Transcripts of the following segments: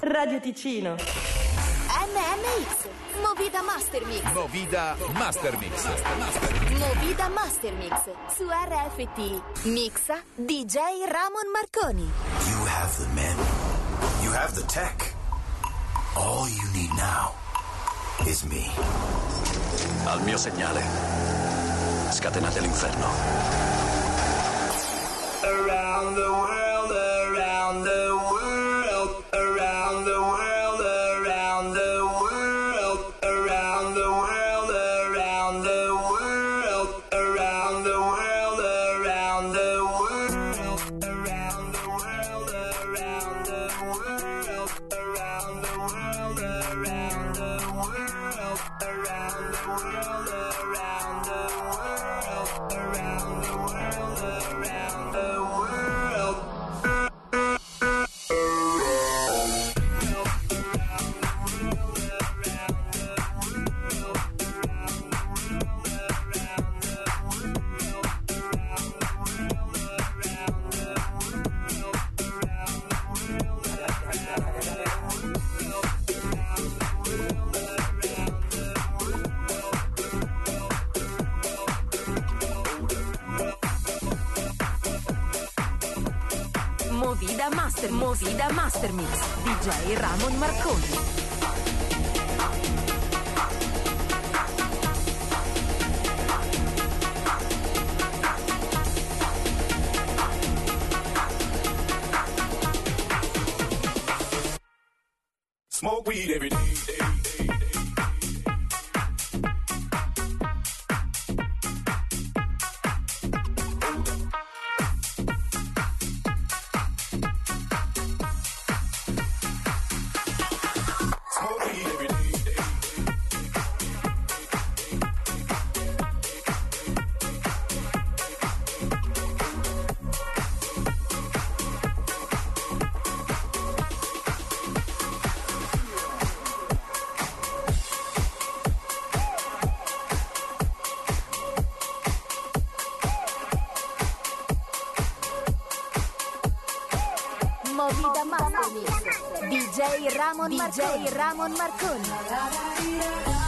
Radio Ticino. NMX, Movida Master Mix. Movida Master Mix. Movida Master Mix su RFT. Mixa DJ Ramon Marconi. You have the men. You have the tech. All you need now is me. Al mio segnale. Scatenate l'inferno. Around the world, Master, Movida Master Mix. DJ Ramon Marconi. Smoke weed every day. Smoke Movida Master Mix. DJ Ramon DJ Ramon Marconi.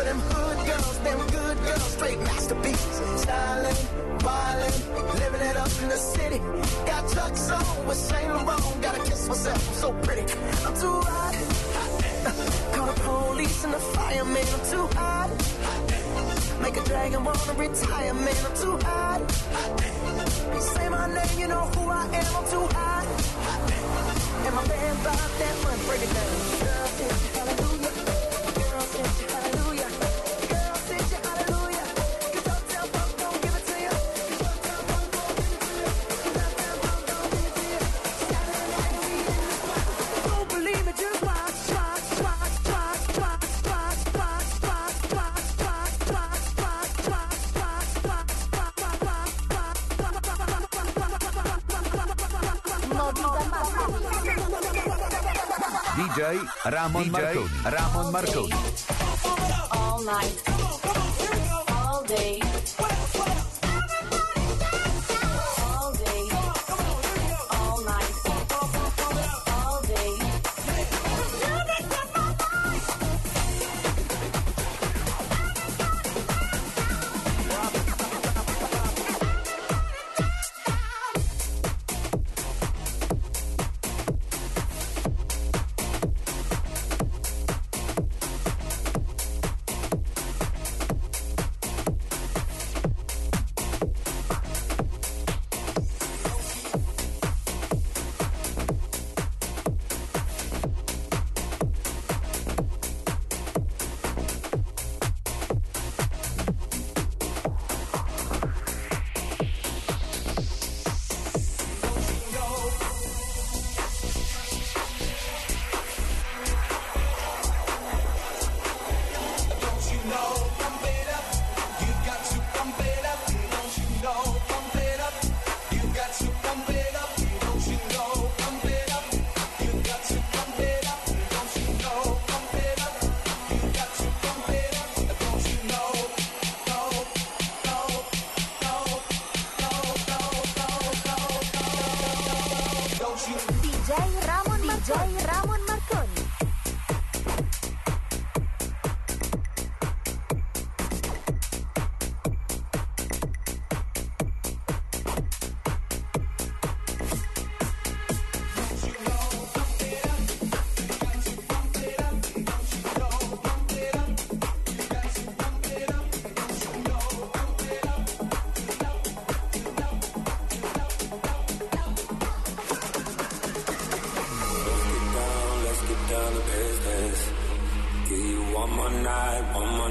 for them hood girls, them good girls, straight masterpieces. Stylin', wildin', living it up in the city. Got chucks on with Saint Laurent, gotta kiss myself, I'm so pretty. I'm too hot. Call the police and the fireman, I'm too hot. Make a dragon wanna retire, man, I'm too hot. Say my name, you know who I am, I'm too hot. And my band bought that money, break it down. Girl, DJ Ramon DJ Marconi. Ramon Marconi. all night, all day.